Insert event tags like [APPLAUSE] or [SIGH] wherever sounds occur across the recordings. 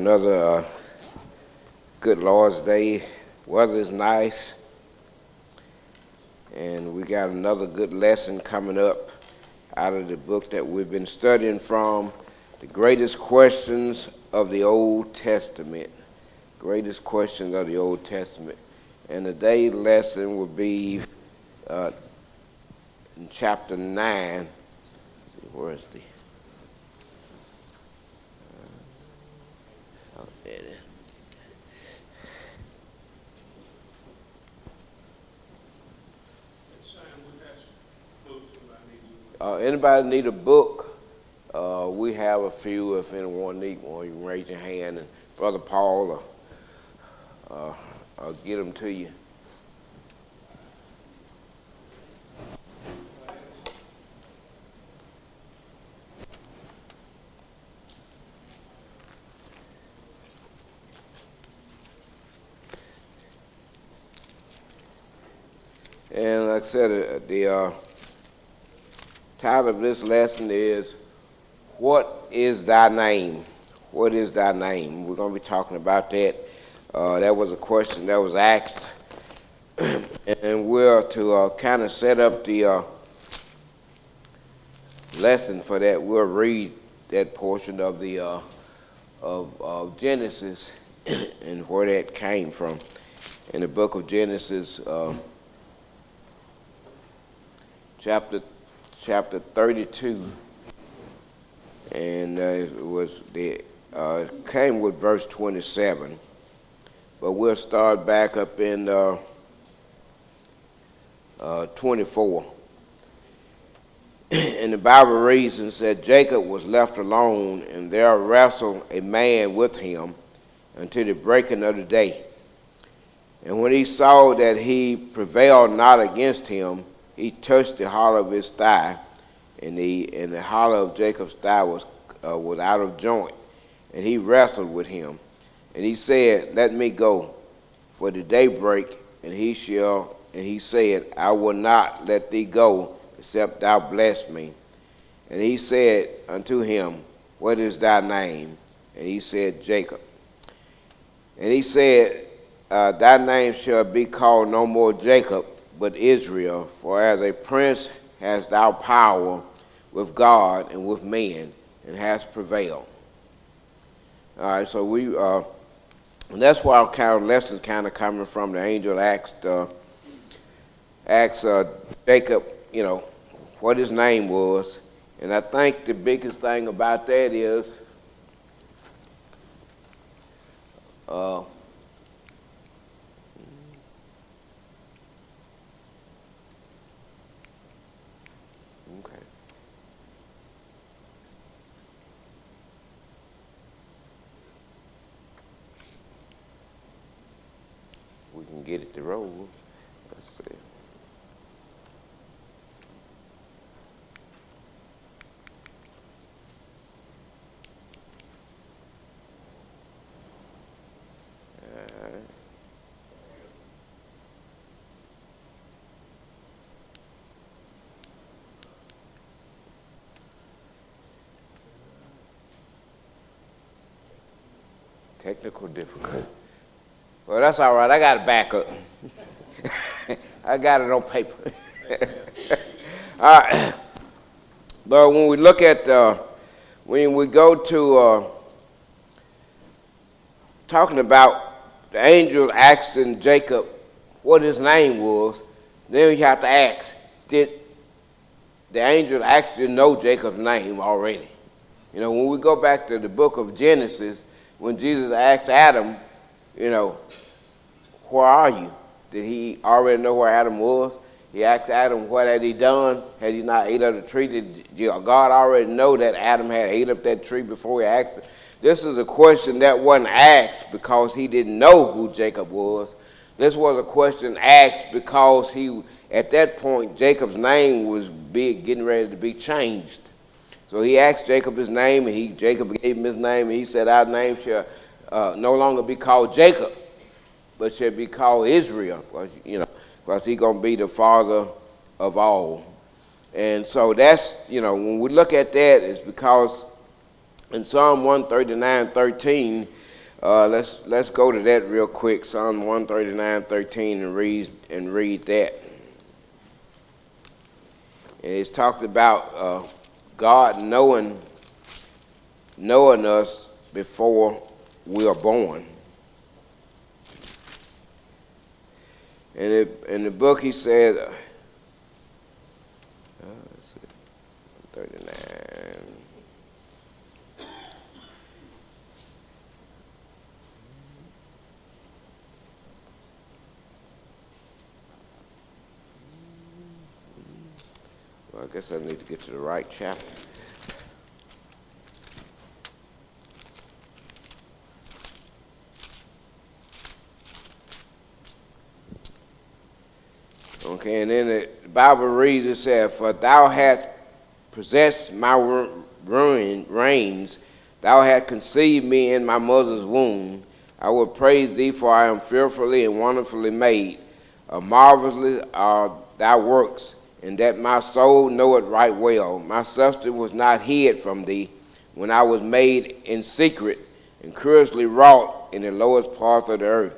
another uh, good Lord's Day. Weather's nice. And we got another good lesson coming up out of the book that we've been studying from The Greatest Questions of the Old Testament. Greatest Questions of the Old Testament. And today's lesson will be uh, in chapter 9. see, where is the Uh, anybody need a book? Uh, we have a few. If anyone need one, you can raise your hand, and Brother Paul will uh, I'll get them to you. And like I said, uh, the uh, title of this lesson is What is Thy Name? What is Thy Name? We're going to be talking about that. Uh, that was a question that was asked. [CLEARS THROAT] and we're to uh, kind of set up the uh, lesson for that. We'll read that portion of the uh, of, of, Genesis [CLEARS THROAT] and where that came from. In the book of Genesis, chapter chapter 32, and uh, it was the uh, came with verse 27, but we'll start back up in uh, uh 24. [CLEARS THROAT] and the Bible reads and said Jacob was left alone, and there wrestled a man with him until the breaking of the day. And when he saw that he prevailed not against him, he touched the hollow of his thigh, and the and the hollow of Jacob's thigh was uh, was out of joint, and he wrestled with him, and he said, "Let me go, for the day break, and he shall." And he said, "I will not let thee go, except thou bless me." And he said unto him, What is thy name? And he said, Jacob. And he said, uh, Thy name shall be called no more Jacob, but Israel, for as a prince hast thou power with God and with men, and hast prevailed. All right, so we, uh, and that's why our kind of lessons kind of coming from. The angel asked, uh, asked uh, Jacob, you know, what his name was, and I think the biggest thing about that is. Uh, get it to roll. Let's see. technical difficulty. Well, that's all right. I got a backup. [LAUGHS] I got it on paper. [LAUGHS] all right. But when we look at, uh, when we go to uh, talking about the angel asking Jacob what his name was, then you have to ask, did the angel actually know Jacob's name already? You know, when we go back to the book of Genesis, when Jesus asked Adam, you know, where are you? Did he already know where Adam was? He asked Adam, what had he done? Had he not ate of the tree? Did God already know that Adam had ate of that tree before he asked? This is a question that wasn't asked because he didn't know who Jacob was. This was a question asked because he, at that point, Jacob's name was big, getting ready to be changed. So he asked Jacob his name, and he, Jacob gave him his name, and he said, Our name shall uh, no longer be called Jacob, but shall be called Israel, because you know, because he's gonna be the father of all. And so that's you know, when we look at that, it's because in Psalm 139, 13, Uh, let's let's go to that real quick. Psalm 139, 13, and read and read that. And it's talked about uh, God knowing knowing us before we are born. And it, in the book, he said, uh, 39. Well, I guess I need to get to the right chapter. Okay, and then the Bible reads, it says, For thou hast possessed my ruin, reins, thou hast conceived me in my mother's womb. I will praise thee, for I am fearfully and wonderfully made. Uh, marvelously are thy works, and that my soul knoweth right well. My substance was not hid from thee when I was made in secret and curiously wrought in the lowest parts of the earth.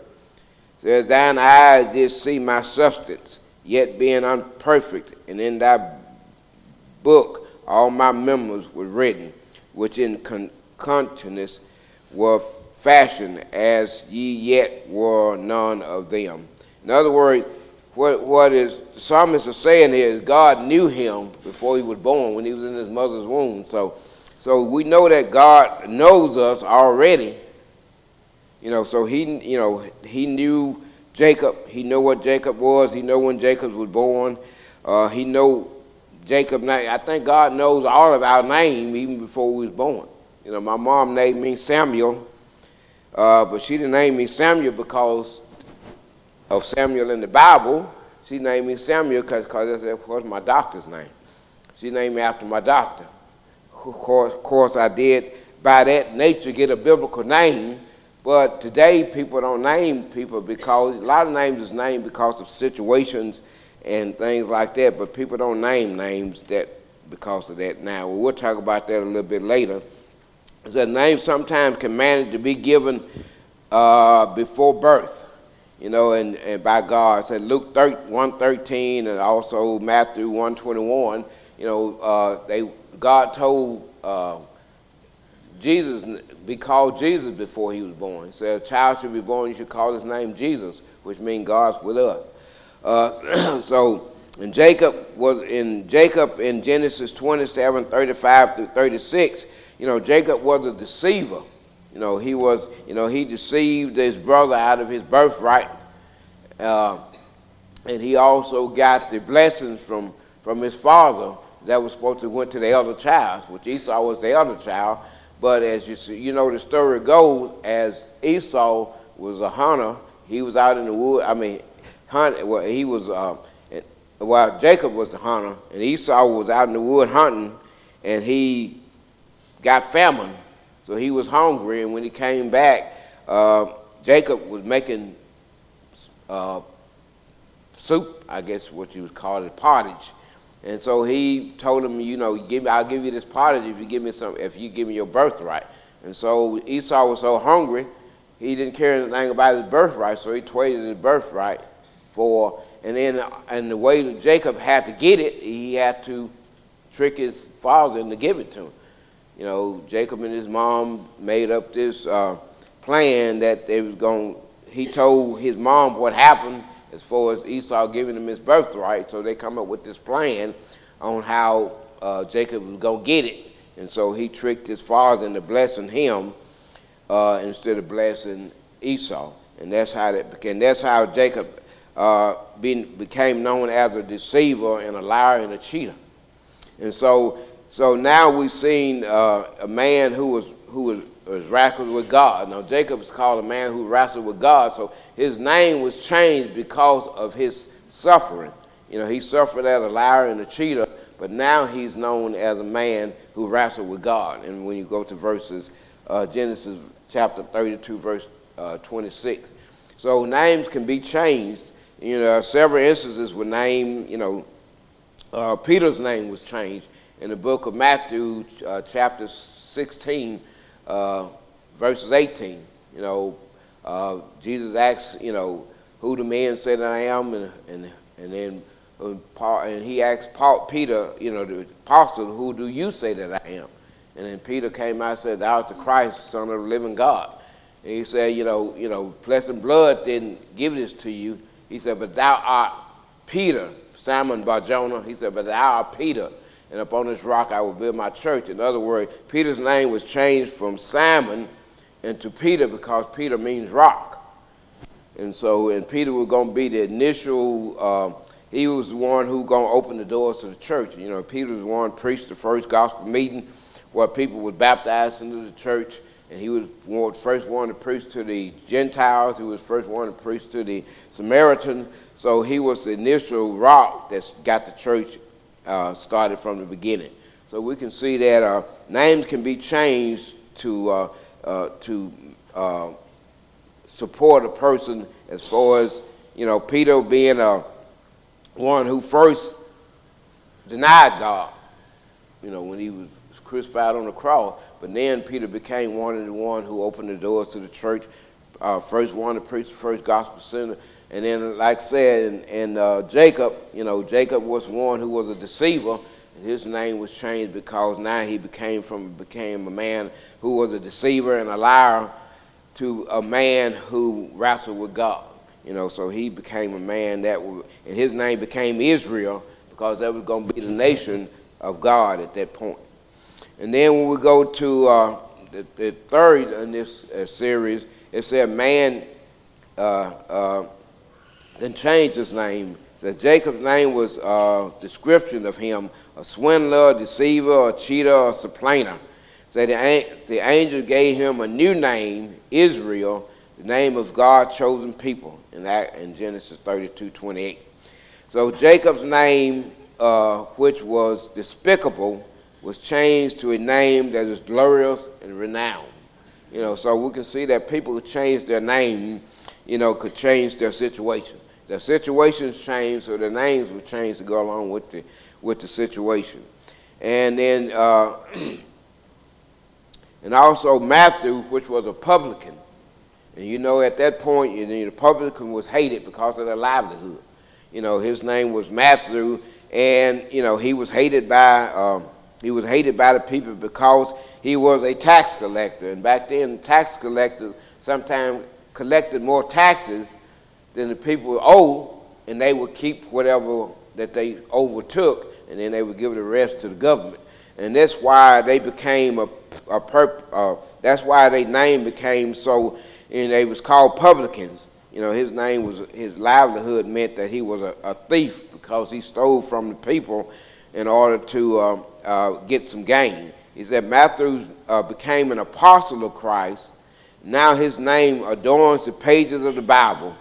Says, thine eyes did see my substance yet being unperfect, and in thy book all my members were written, which in con- continuance were fashioned, as ye yet were none of them. In other words, what, what is the psalmist is saying here is God knew him before he was born, when he was in his mother's womb. So, so we know that God knows us already. You know, so he, you know, he knew Jacob, he know what Jacob was. He know when Jacob was born. Uh, he know Jacob. I think God knows all of our name even before we was born. You know, my mom named me Samuel, uh, but she didn't name me Samuel because of Samuel in the Bible. She named me Samuel because that was my doctor's name. She named me after my doctor. Of course, of course, I did by that nature get a biblical name but today, people don't name people because a lot of names is named because of situations and things like that. But people don't name names that because of that. Now we'll talk about that a little bit later. The name sometimes can manage to be given uh, before birth, you know, and, and by God. So Luke 113 and also Matthew 121, you know, uh, they God told uh, Jesus be called Jesus before he was born. Said, a child should be born, you should call his name Jesus, which means God's with us. Uh, [CLEARS THROAT] so, and Jacob was in Jacob in Genesis 27, 35 through 36, you know, Jacob was a deceiver. You know, he was, you know, he deceived his brother out of his birthright. Uh, and he also got the blessings from, from his father that was supposed to went to the elder child, which Esau was the elder child. But as you see, you know, the story goes as Esau was a hunter. He was out in the wood. I mean, hunt. Well, he was. Uh, well, Jacob was the hunter, and Esau was out in the wood hunting, and he got famine, so he was hungry. And when he came back, uh, Jacob was making uh, soup, I guess what you would call it, pottage and so he told him, you know, give me, I'll give you this pottage if you give me some, if you give me your birthright. And so Esau was so hungry, he didn't care anything about his birthright, so he traded his birthright for, and then, and the way that Jacob had to get it, he had to trick his father into give it to him. You know, Jacob and his mom made up this uh, plan that they was going. He told his mom what happened, as far as Esau giving him his birthright. So they come up with this plan on how uh, Jacob was going to get it. And so he tricked his father into blessing him uh, instead of blessing Esau. And that's how that became. That's how Jacob uh, became known as a deceiver and a liar and a cheater. And so, so now we've seen uh, a man who was who was was wrestled with God. Now Jacob is called a man who wrestled with God, so his name was changed because of his suffering. You know, he suffered as a liar and a cheater, but now he's known as a man who wrestled with God. And when you go to verses, uh, Genesis chapter 32, verse uh, 26. So names can be changed. You know, several instances where name, you know, uh, Peter's name was changed. In the book of Matthew, uh, chapter 16, uh, verses 18. You know, uh, Jesus asked, you know, who the man said I am, and and and then Paul and he asked Paul, Peter, you know, the apostle, who do you say that I am? And then Peter came out and said, Thou art the Christ, Son of the living God. And he said, you know, you know, flesh and blood didn't give this to you. He said, but thou art Peter, Simon Bar Jonah. He said, but thou art Peter, and upon this rock I will build my church. In other words, Peter's name was changed from Simon into Peter because Peter means rock. And so, and Peter was going to be the initial, uh, he was the one who going to open the doors to the church. You know, Peter was the one preached the first gospel meeting where people were baptized into the church and he was one, first one to preach to the Gentiles. He was the first one to preach to the Samaritan. So he was the initial rock that got the church uh, started from the beginning. So we can see that uh, names can be changed to uh, uh to uh, support a person as far as you know Peter being a one who first denied God. You know when he was crucified on the cross. But then Peter became one of the one who opened the doors to the church, uh, first one to preach the first gospel center. And then, like I said, and, and uh, Jacob, you know, Jacob was one who was a deceiver, and his name was changed because now he became from became a man who was a deceiver and a liar to a man who wrestled with God. You know, so he became a man that, and his name became Israel because that was going to be the nation of God at that point. And then when we go to uh, the, the, third in this uh, series, it said man uh, uh then changed his name. Said Jacob's name was a uh, description of him, a swindler, a deceiver, a cheater, a supplanter. So the, the angel gave him a new name, Israel, the name of God chosen people, in that in Genesis 32, 28. So Jacob's name, uh, which was despicable, was changed to a name that is glorious and renowned. You know, so we can see that people who change their name, you know, could change their situation. Their situations change, so their names would change to go along with the with the situation. And then, uh, [CLEARS THROAT] and also Matthew, which was a publican. And you know, at that point, you know, the publican was hated because of their livelihood. You know, his name was Matthew, and you know, he was hated by. Um, he was hated by the people because he was a tax collector. And back then, tax collectors sometimes collected more taxes than the people owed, and they would keep whatever that they overtook, and then they would give the rest to the government. And that's why they became a, a perp, uh, that's why their name became so, and they was called publicans. You know, his name was, his livelihood meant that he was a, a thief because he stole from the people in order to um, uh, get some gain. He said Matthew uh, became an apostle of Christ. Now his name adorns the pages of the Bible.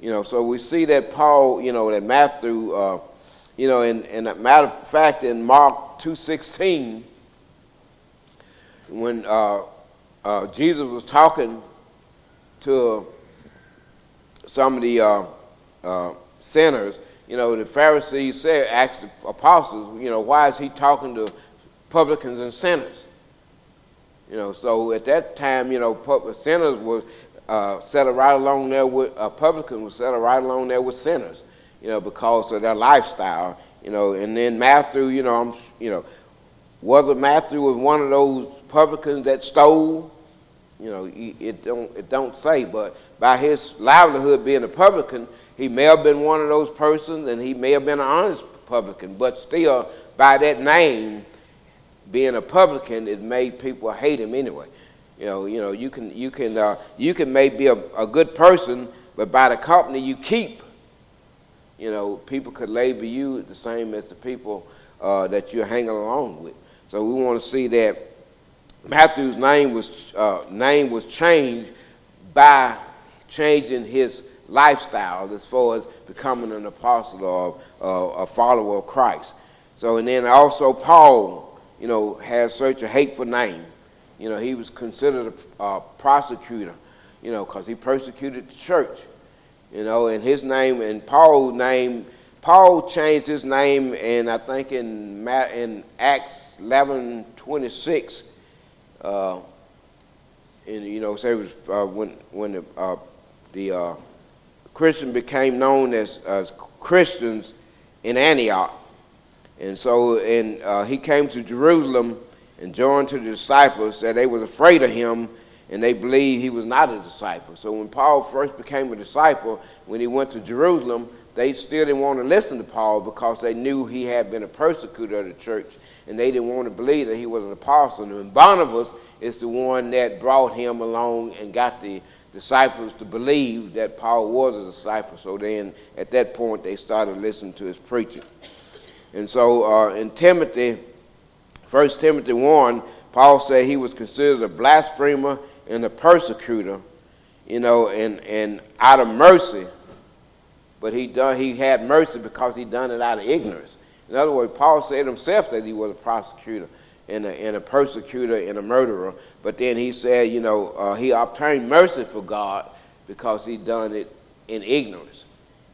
You know, so we see that Paul, you know, that Matthew, uh, you know, and, and a matter of fact, in Mark 2.16, when uh, uh, Jesus was talking to some of the uh, sinners, you know, the Pharisees said, asked the apostles, you know, why is he talking to publicans and sinners? You know, so at that time, you know, sinners were uh, settled right along there with, publicans were settled right along there with sinners, you know, because of their lifestyle, you know, and then Matthew, you know, I'm, you know, whether Matthew was one of those publicans that stole, you know, it don't, it don't say, but by his livelihood being a publican, he may have been one of those persons and he may have been an honest publican, but still, by that name, being a publican, it made people hate him anyway. You know, you know, you can, you can, uh, you can maybe be a, a good person, but by the company you keep, you know, people could label you the same as the people uh, that you're hanging along with. So we want to see that Matthew's name was uh, name was changed by changing his lifestyle as far as becoming an apostle or uh, a follower of Christ. So, and then also Paul, you know, has such a hateful name. You know, he was considered a uh, prosecutor, you know, because he persecuted the church. You know, and his name, and Paul's name, Paul changed his name, and I think in, in Acts 11 26, uh, and you know, say it was uh, when when the uh, the uh, Christian became known as, as Christians in Antioch, and so and uh, he came to Jerusalem and joined to the disciples that they was afraid of him and they believed he was not a disciple. So when Paul first became a disciple, when he went to Jerusalem, they still didn't want to listen to Paul because they knew he had been a persecutor of the church and they didn't want to believe that he was an apostle. And Barnabas is the one that brought him along and got the disciples to believe that Paul was a disciple. So then at that point they started listening to his preaching. And so uh, in Timothy, 1 Timothy 1, Paul said he was considered a blasphemer and a persecutor, you know, and, and out of mercy. But he, done, he had mercy because he done it out of ignorance. In other words, Paul said himself that he was a prosecutor and a, and a persecutor and a murderer. But then he said, you know, uh, he obtained mercy for God because he done it in ignorance.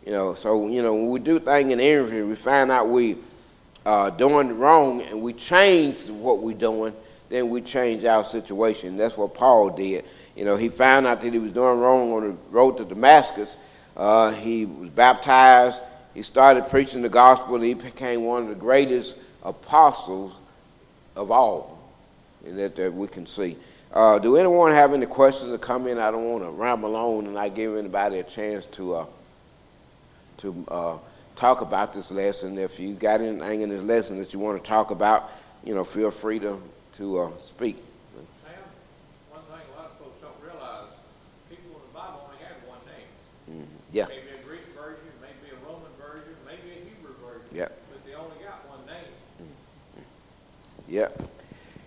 You know, so, you know, when we do things in ignorance, we find out we uh, doing wrong and we change what we're doing, then we change our situation. That's what Paul did. You know, he found out that he was doing wrong on the road to Damascus. Uh, he was baptized. He started preaching the gospel. And he became one of the greatest apostles of all that, that we can see. Uh, do anyone have any questions to come in? I don't want to ramble on and I give anybody a chance to uh, to uh, talk about this lesson. If you got anything in this lesson that you want to talk about, you know, feel free to to uh, speak. Sam, one thing a lot of folks don't realize, people in the Bible only had one name. Mm-hmm. Yeah. Maybe a Greek version, maybe a Roman version, maybe a Hebrew version. Yeah. But they only got one name. Yeah.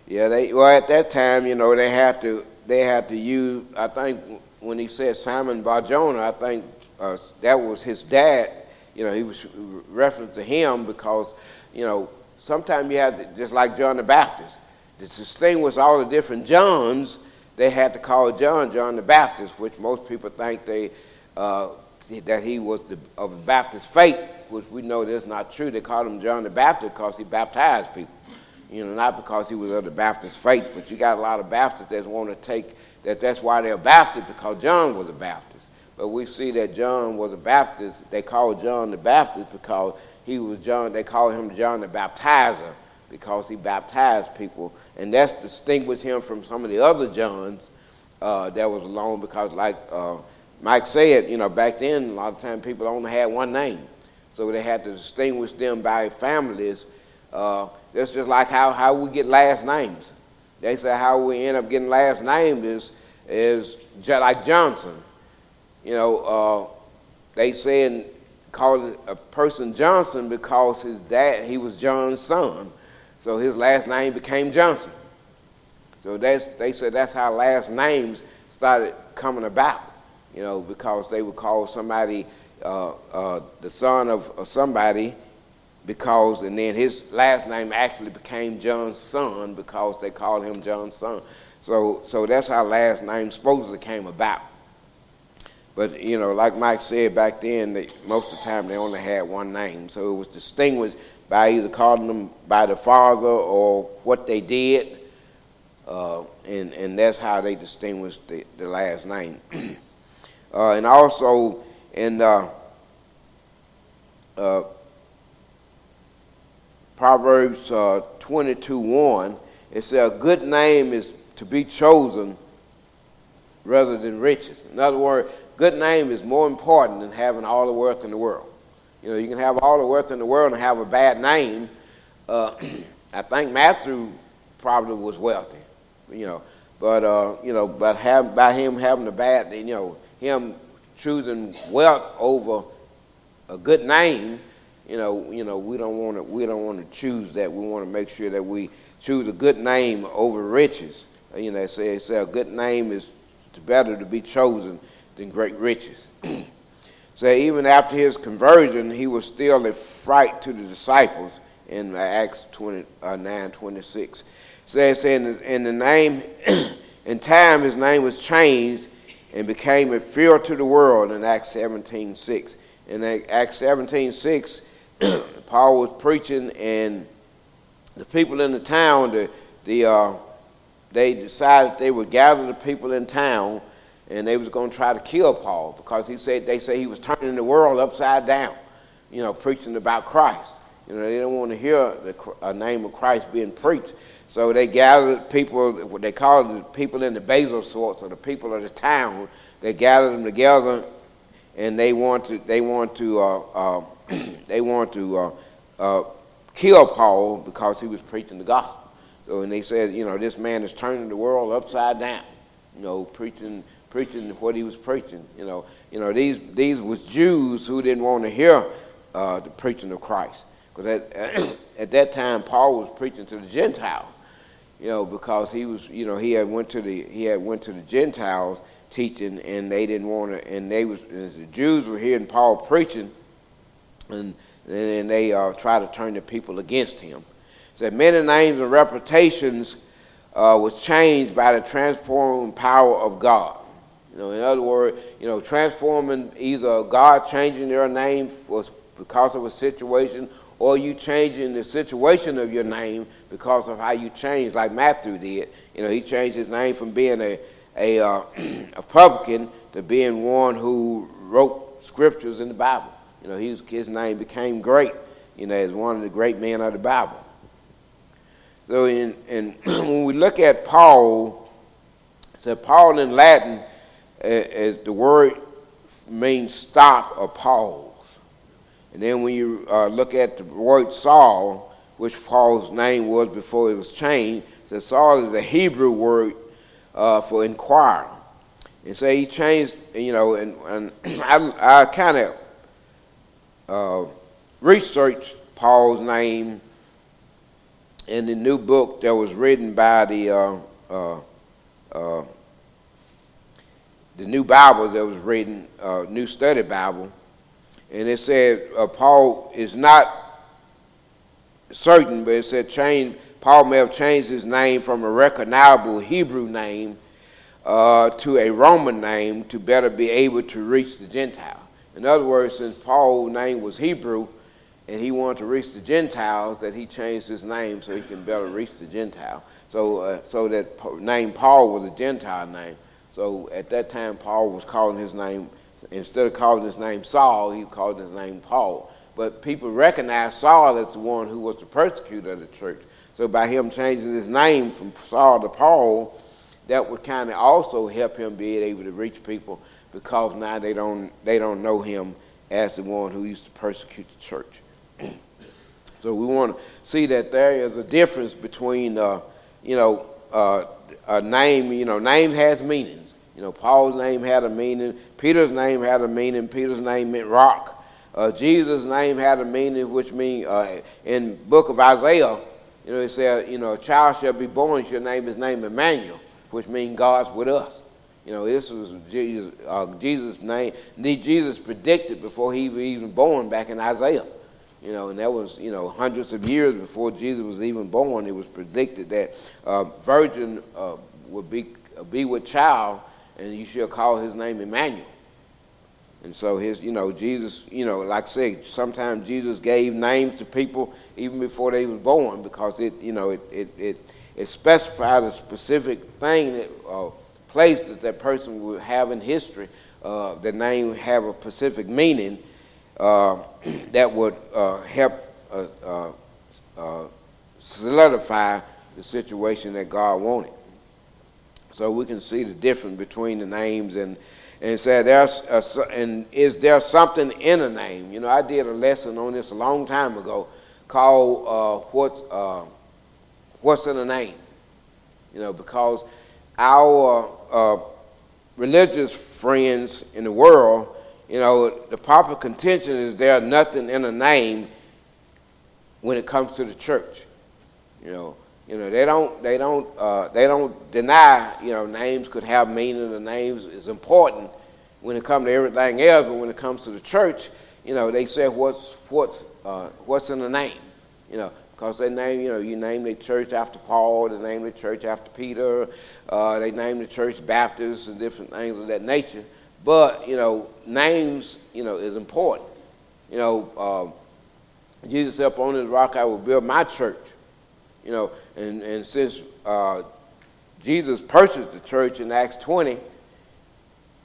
Yeah, they well at that time, you know, they had to they had to use I think when he said Simon Barjona, I think uh, that was his dad. You know, he was reference to him because, you know, sometimes you had to, just like John the Baptist, to distinguish all the different Johns, they had to call John John the Baptist, which most people think they uh, that he was the, of Baptist faith, which we know that's not true. They called him John the Baptist because he baptized people you know, not because he was of the Baptist faith, but you got a lot of Baptists that want to take that that's why they're Baptist because John was a Baptist. But we see that John was a Baptist. They called John the Baptist because he was John. They called him John the Baptizer because he baptized people, and that's distinguished him from some of the other Johns uh, that was alone. Because, like uh, Mike said, you know, back then a lot of times people only had one name, so they had to distinguish them by families. Uh, that's just like how, how we get last names. They say how we end up getting last name is, is like Johnson. You know, uh, they saying called a person Johnson because his dad, he was John's son. So his last name became Johnson. So that's, they said that's how last names started coming about, you know, because they would call somebody uh, uh, the son of, of somebody because, and then his last name actually became John's son because they called him John's son. So, so that's how last name supposedly came about. But, you know, like Mike said back then, they, most of the time they only had one name. So it was distinguished by either calling them by the father or what they did. Uh, and, and that's how they distinguished the, the last name. [CLEARS THROAT] uh, and also in uh, uh Proverbs uh, 22 1, it says, A good name is to be chosen rather than riches. In other words, good name is more important than having all the wealth in the world. You know, you can have all the wealth in the world and have a bad name. Uh, [CLEARS THROAT] I think Matthew probably was wealthy, you know, but uh, you know, but have, by him having a bad, you know, him choosing wealth over a good name, you know, you know, we don't want to we don't want to choose that. We want to make sure that we choose a good name over riches. You know, they say, say a good name is better to be chosen than great riches. [CLEARS THROAT] so even after his conversion, he was still a fright to the disciples in Acts 20, uh, 9 26. So it in the name, [CLEARS THROAT] in time, his name was changed and became a fear to the world in Acts 17 6. In Acts 17 6, [CLEARS THROAT] Paul was preaching, and the people in the town, the, the, uh, they decided they would gather the people in town and they was going to try to kill Paul because he said they say he was turning the world upside down, you know, preaching about Christ. You know, they didn't want to hear the uh, name of Christ being preached. So they gathered people, what they called the people in the basal sorts, or the people of the town. They gathered them together, and they want to, they want to, uh, uh, [CLEARS THROAT] they want to uh, uh, kill Paul because he was preaching the gospel. So, and they said, you know, this man is turning the world upside down, you know, preaching preaching what he was preaching. You know, you know these these was Jews who didn't want to hear uh, the preaching of Christ because at, [CLEARS THROAT] at that time Paul was preaching to the Gentiles. You know, because he was, you know, he had went to the he had went to the Gentiles teaching, and they didn't want to, and they was the Jews were hearing Paul preaching, and and they uh, tried to turn the people against him. Said many names and reputations uh, was changed by the transforming power of God. You know, in other words, you know, transforming either God changing their name was because of a situation, or you changing the situation of your name because of how you changed, like Matthew did. You know, he changed his name from being a a, uh, [CLEARS THROAT] a publican to being one who wrote scriptures in the Bible. You know, was, his name became great. You know, as one of the great men of the Bible. So, in, in [CLEARS THROAT] when we look at Paul, so Paul in Latin as the word means stop or pause. And then when you uh, look at the word Saul, which Paul's name was before it was changed, so Saul is a Hebrew word uh, for inquire. And so he changed, you know, and, and [CLEARS THROAT] I, I kind of uh, researched Paul's name in the new book that was written by the uh, uh, uh the new Bible that was written, uh, New Study Bible, and it said uh, Paul is not certain, but it said change. Paul may have changed his name from a recognizable Hebrew name uh, to a Roman name to better be able to reach the Gentile. In other words, since Paul's name was Hebrew and he wanted to reach the Gentiles, that he changed his name so he can better reach the Gentile. So, uh, so that name Paul was a Gentile name. So at that time, Paul was calling his name, instead of calling his name Saul, he called his name Paul. But people recognized Saul as the one who was the persecutor of the church. So by him changing his name from Saul to Paul, that would kind of also help him be able to reach people because now they don't they don't know him as the one who used to persecute the church. [CLEARS THROAT] so we want to see that there is a difference between uh, you know uh, a name. You know, name has meanings. You know, Paul's name had a meaning. Peter's name had a meaning. Peter's name meant rock. Uh, Jesus' name had a meaning, which means uh, in book of Isaiah, you know, it said, you know, a child shall be born, shall name his name Emmanuel, which means God's with us. You know, this was Jesus, uh, Jesus' name. Jesus predicted before he was even born back in Isaiah. You know, and that was, you know, hundreds of years before Jesus was even born. It was predicted that uh, virgin uh, would be, be with child and you shall call his name Emmanuel. And so his, you know, Jesus, you know, like I said, sometimes Jesus gave names to people even before they were born because it, you know, it it it, it specified a specific thing that uh, place that that person would have in history. Uh, the name have a specific meaning uh, [CLEARS THROAT] that would uh, help uh, uh, solidify the situation that God wanted. So we can see the difference between the names and and said there's a, and is there something in a name? You know, I did a lesson on this a long time ago called uh, what's uh, what's in a name. You know, because our uh, religious friends in the world, you know, the popular contention is there's nothing in a name when it comes to the church. You know, you know, they don't they don't uh, they don't deny. You know, names could have meaning. The names is important when it comes to everything else, but when it comes to the church, you know, they say what's what's uh, what's in the name. You know, because they name you know you name the church after Paul, they name the church after Peter, uh, they name the church Baptist and different things of that nature. But you know, names you know is important. You know, uh, Jesus said, "Upon this rock I will build my church." You know, and, and since uh, Jesus purchased the church in Acts 20,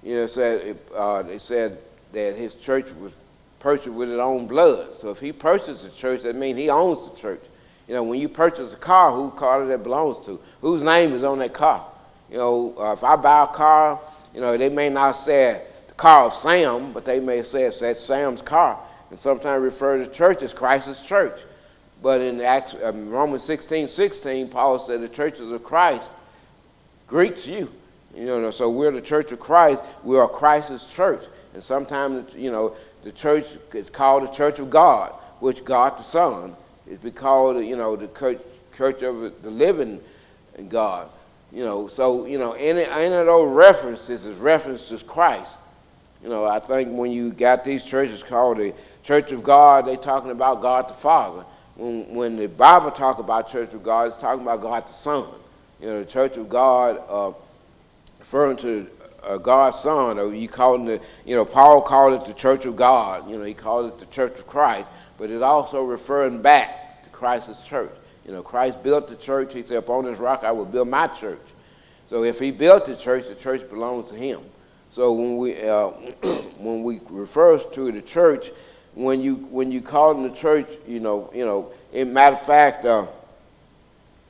you know, said, uh, they said that his church was purchased with his own blood. So if he purchased the church, that means he owns the church. You know, when you purchase a car, who car that belongs to? Whose name is on that car? You know, uh, if I buy a car, you know, they may not say the car of Sam, but they may say it's that Sam's car. And sometimes refer to church as Christ's church. But in Acts, um, Romans 16, 16, Paul said the churches of Christ greets you. You know, so we're the church of Christ. We are Christ's church. And sometimes, you know, the church is called the church of God, which God the Son is called, you know, the church of the living God. You know, so, you know, any, any of those references is references to Christ. You know, I think when you got these churches called the Church of God, they're talking about God the Father. When, when the Bible talk about Church of God, it's talking about God the Son. You know, the Church of God, uh, referring to uh, God's Son, or you call it, the, you know, Paul called it the Church of God. You know, he called it the Church of Christ, but it's also referring back to Christ's church. You know, Christ built the church. He said, Upon this rock I will build my church. So if he built the church, the church belongs to him. So when we, uh, [CLEARS THROAT] when we refer to the church, when you, when you call in the church, you know, you know, in matter of fact, uh,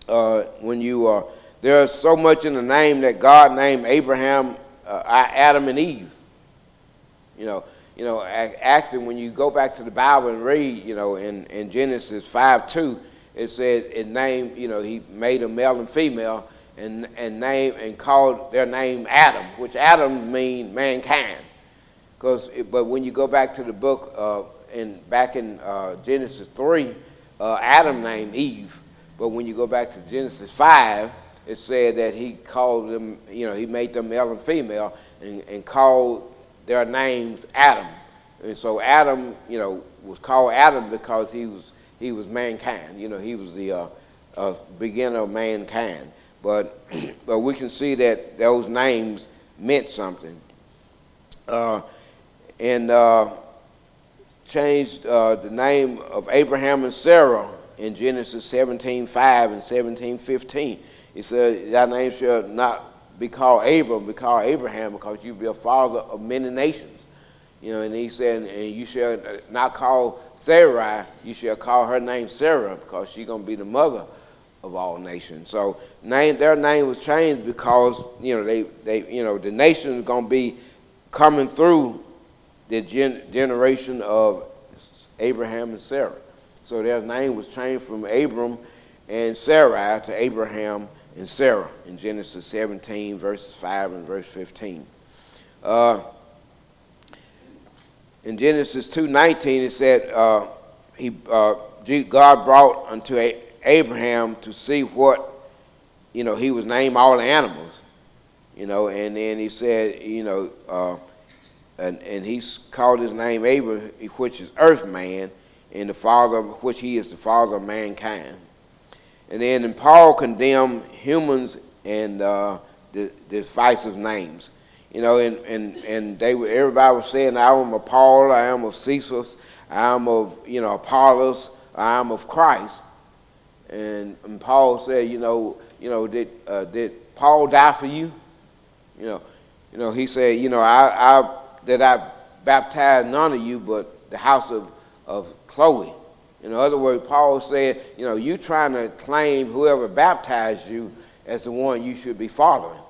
uh, when you, uh, there's so much in the name that God named Abraham, uh, Adam, and Eve. You know, you know, actually, when you go back to the Bible and read, you know, in, in Genesis 5 2, it says it named, you know, he made a male and female and, and named and called their name Adam, which Adam means mankind. Because, but when you go back to the book uh, in back in uh, Genesis three, uh, Adam named Eve. But when you go back to Genesis five, it said that he called them, you know, he made them male and female, and, and called their names Adam. And so Adam, you know, was called Adam because he was he was mankind. You know, he was the uh, uh, beginner of mankind. But [CLEARS THROAT] but we can see that those names meant something. Uh, and uh, changed uh, the name of Abraham and Sarah in Genesis 17:5 and 17:15. He said, "That name shall not be called Abram, be called Abraham, because you will be a father of many nations." You know, and he said, and you shall not call Sarai, you shall call her name Sarah, because she's going to be the mother of all nations. So name, their name was changed because, you know, they, they you know, the nation is going to be coming through the gen- generation of Abraham and Sarah. So their name was changed from Abram and Sarai to Abraham and Sarah in Genesis 17, verses 5 and verse 15. Uh, in Genesis 2.19, it said, uh, he, uh, God brought unto Abraham to see what, you know, he was named all the animals, you know, and then he said, you know, uh, and, and he's called his name Abraham, which is earth man, and the father, of which he is the father of mankind. And then and Paul condemned humans and uh, the, the divisive names. You know, and, and, and they were, everybody was saying, I am of Paul, I am of Cephas, I am of, you know, Apollos, I am of Christ. And, and Paul said, you know, you know, did, uh, did Paul die for you? You know, you know, he said, you know, I, I that I baptized none of you but the house of, of Chloe. In other words, Paul said, you know, you trying to claim whoever baptized you as the one you should be following.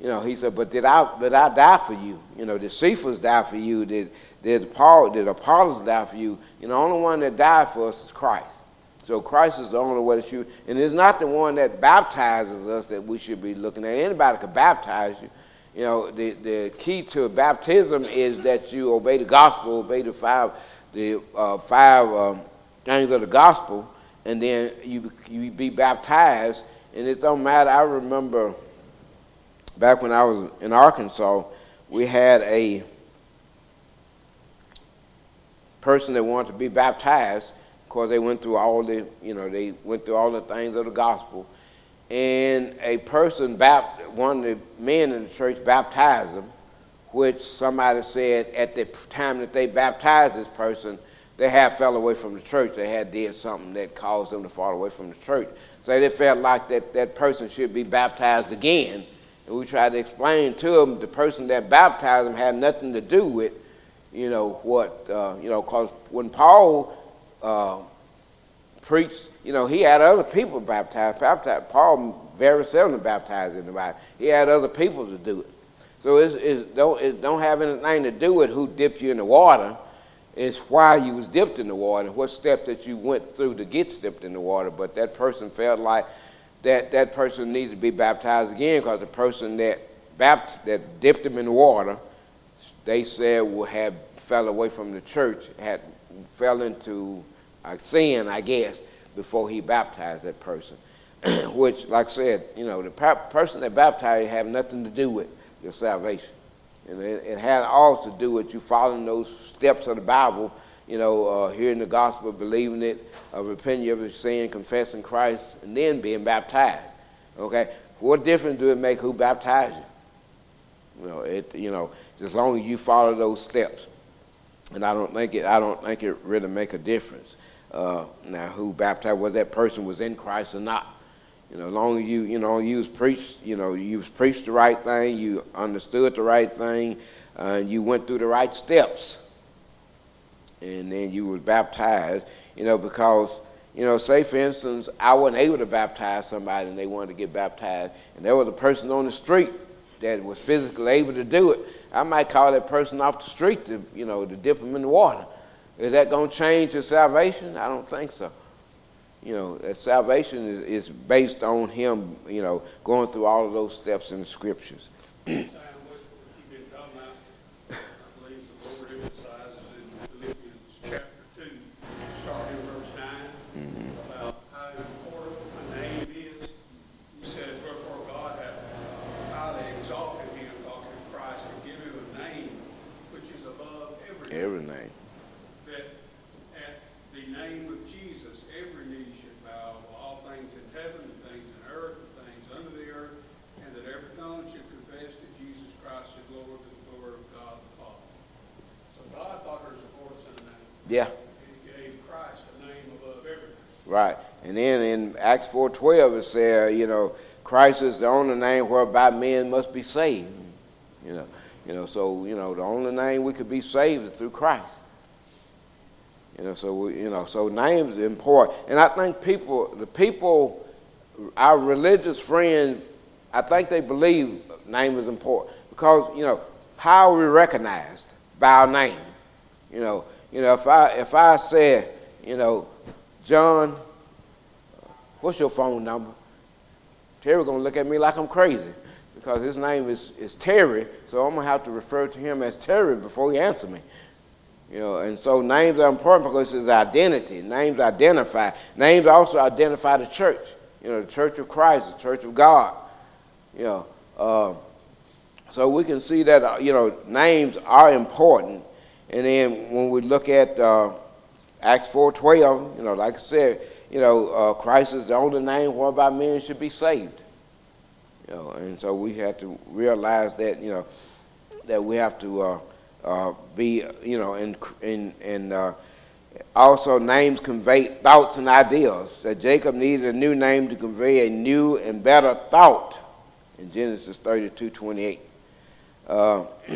You know, he said, but did I, did I die for you? You know, did Cephas die for you? Did, did Paul, did Apollos die for you? You know, the only one that died for us is Christ. So Christ is the only way to shoot. And it's not the one that baptizes us that we should be looking at. Anybody can baptize you. You know, the, the key to baptism is that you obey the gospel, obey the five, the uh, five um, things of the gospel, and then you, you be baptized. And it don't matter. I remember back when I was in Arkansas, we had a person that wanted to be baptized because they went through all the, you know, they went through all the things of the gospel. And a person, one of the men in the church baptized them, which somebody said at the time that they baptized this person, they had fell away from the church. They had did something that caused them to fall away from the church. So they felt like that, that person should be baptized again. And we tried to explain to them the person that baptized them had nothing to do with, you know, what, uh, you know, because when Paul uh, preached, you know, he had other people baptized. baptized. Paul very seldom baptized anybody. He had other people to do it. So it's, it's, don't, it don't have anything to do with who dipped you in the water. It's why you was dipped in the water, and what step that you went through to get dipped in the water. But that person felt like that, that person needed to be baptized again because the person that, bapt- that dipped him in the water, they said had fell away from the church, had fell into a sin, I guess, before he baptized that person. [CLEARS THROAT] Which, like I said, you know, the person that baptized you have nothing to do with your salvation. And it, it had all to do with you following those steps of the Bible, you know, uh, hearing the gospel, believing it, uh, repenting of your sin, confessing Christ, and then being baptized. Okay? What difference do it make who baptized you? You know, it, you know, as long as you follow those steps. And I don't think it, I don't think it really make a difference. Uh, now, who baptized, whether that person was in Christ or not. You know, as long as you, you know, you was preached, you know, you was preached the right thing, you understood the right thing, uh, and you went through the right steps, and then you was baptized. You know, because you know, say for instance, I wasn't able to baptize somebody, and they wanted to get baptized, and there was a person on the street that was physically able to do it. I might call that person off the street to, you know, to dip them in the water. Is that going to change your salvation? I don't think so. You know, salvation is, is based on him, you know, going through all of those steps in the scriptures. [CLEARS THROAT] Acts 4.12 it says, you know, Christ is the only name whereby men must be saved. You know, you know, so, you know, the only name we could be saved is through Christ. You know, so, we, you know, so names are important. And I think people, the people, our religious friends, I think they believe name is important. Because, you know, how are we recognized? By our name. You know, you know, if I if I said, you know, John, what's your phone number? Terry gonna look at me like I'm crazy because his name is, is Terry, so I'm gonna have to refer to him as Terry before he answers me. You know, and so names are important because it's identity. Names identify. Names also identify the church. You know, the Church of Christ, the Church of God. You know, uh, so we can see that uh, you know names are important and then when we look at uh, Acts 4.12, you know, like I said, you know, uh, Christ is the only name whereby men should be saved. You know, and so we have to realize that, you know, that we have to uh, uh be, you know, and, and, and uh, also names convey thoughts and ideas. That Jacob needed a new name to convey a new and better thought in Genesis 32, 28. Uh, [CLEARS THROAT]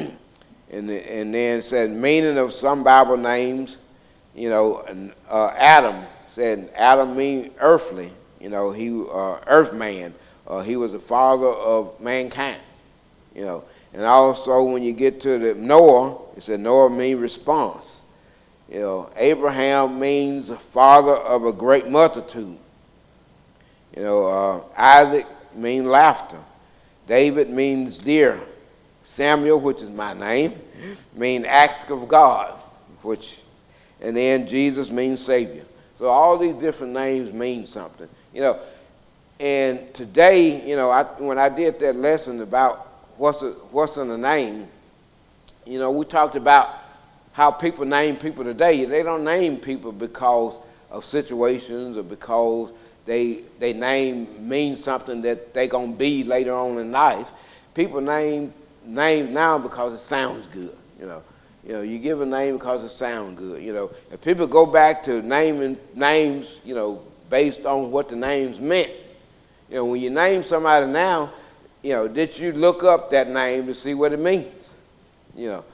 and, and then said meaning of some Bible names, you know, uh, Adam said Adam mean earthly, you know, he uh, earth man, uh, he was the father of mankind, you know, and also when you get to the Noah, it said Noah mean response, you know, Abraham means father of a great multitude, you know, uh, Isaac means laughter, David means dear. Samuel, which is my name, means ask of God, which, and then Jesus means Savior. So all these different names mean something, you know. And today, you know, I, when I did that lesson about what's a, what's in a name, you know, we talked about how people name people today. They don't name people because of situations or because they they name means something that they're gonna be later on in life. People name names now because it sounds good. You know, you know, you give a name because it sounds good. You know, if people go back to naming names, you know, based on what the names meant. You know, when you name somebody now, you know, did you look up that name to see what it means? You know,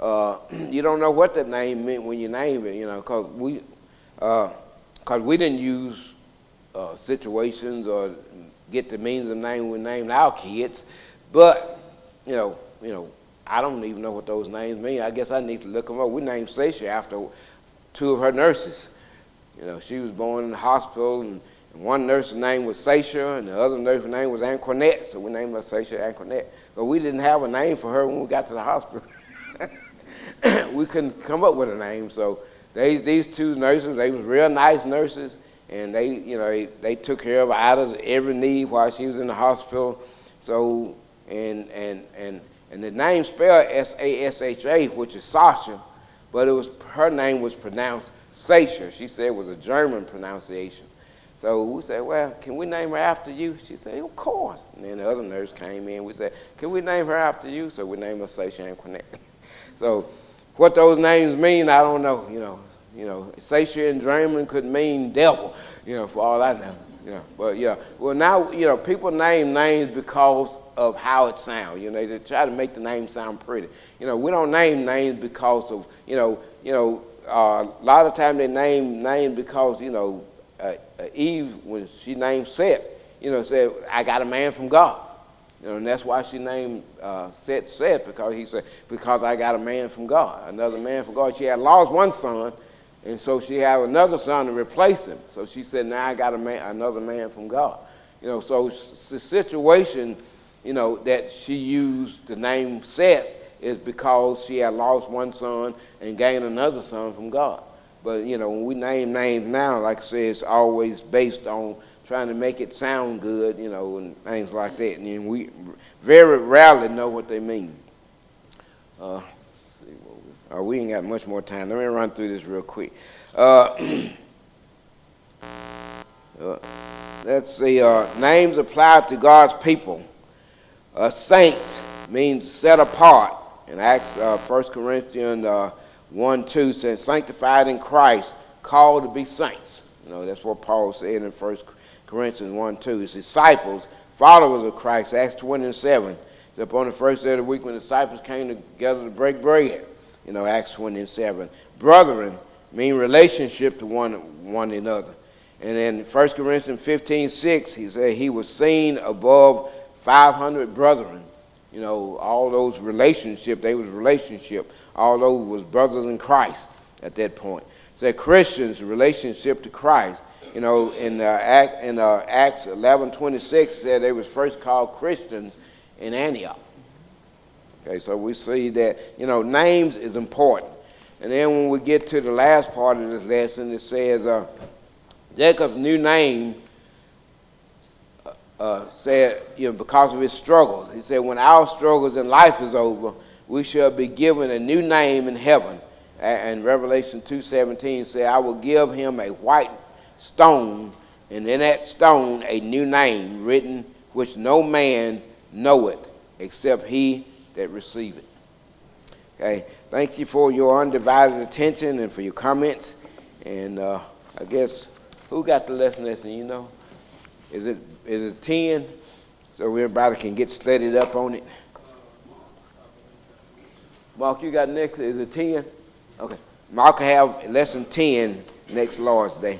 uh, [CLEARS THROAT] you don't know what that name meant when you name it. You know, because we, because uh, we didn't use uh, situations or get the means of name we named our kids, but you know, you know, I don't even know what those names mean. I guess I need to look them up. We named Sasha after two of her nurses. You know, she was born in the hospital, and, one nurse's name was Sasha, and the other nurse's name was Anquinette, so we named her Sasha Anquinette. But we didn't have a name for her when we got to the hospital. [LAUGHS] we couldn't come up with a name, so they, these two nurses, they was real nice nurses, and they, you know, they, they took care of Ida's every need while she was in the hospital. So, and and and and the name spelled S-A-S-H-A, which is Sasha, but it was her name was pronounced Sasha. She said it was a German pronunciation. So we said, well, can we name her after you? She said, of course. And then the other nurse came in. We said, can we name her after you? So we named her Sasha Anquinette. [LAUGHS] so what those names mean, I don't know. You know, you know, Sasha in German could mean devil. You know, for all I know. Know, but yeah. Well, now you know people name names because of how it sounds. You know, they try to make the name sound pretty. You know, we don't name names because of you know, you know. Uh, a lot of times they name names because you know uh, uh, Eve when she named Seth, you know, said I got a man from God. You know, and that's why she named uh, Seth Seth because he said because I got a man from God, another man from God. She had lost one son, and so she had another son to replace him. So she said, now I got a man, another man from God. You know, so the situation, you know, that she used the name Seth is because she had lost one son and gained another son from God. But, you know, when we name names now, like I said, it's always based on trying to make it sound good, you know, and things like that. And we very rarely know what they mean. Uh, uh, we ain't got much more time. Let me run through this real quick. Uh, [CLEARS THROAT] uh let's see. Uh, names applied to God's people. Uh, saints means set apart. In Acts, uh, 1 Corinthians uh, 1 2 says, sanctified in Christ, called to be saints. You know, that's what Paul said in 1 Corinthians 1 2. His disciples, followers of Christ, Acts 27. It's upon the first day of the week when the disciples came together to break bread. You know, Acts 27. Brethren mean relationship to one, one another. And in 1 Corinthians 15 6, he said he was seen above 500 brethren. You know, all those relationships, they was relationship. All those was brothers in Christ at that point. Said Christians' relationship to Christ. You know, in, uh, Act, in uh, Acts 11 26 said they was first called Christians in Antioch. Okay, so we see that, you know, names is important. And then when we get to the last part of this lesson, it says, uh, Jacob's new name uh, said, you know, because of his struggles. He said, when our struggles in life is over, we shall be given a new name in heaven. And Revelation 2.17 said, I will give him a white stone, and in that stone a new name written, which no man knoweth, except he that receive it. Okay, thank you for your undivided attention and for your comments. And uh, I guess, who got the lesson lesson, you know? Is it is it 10? So everybody can get studied up on it. Mark, you got next? Is it 10? Okay. Mark have lesson 10 next Lord's Day.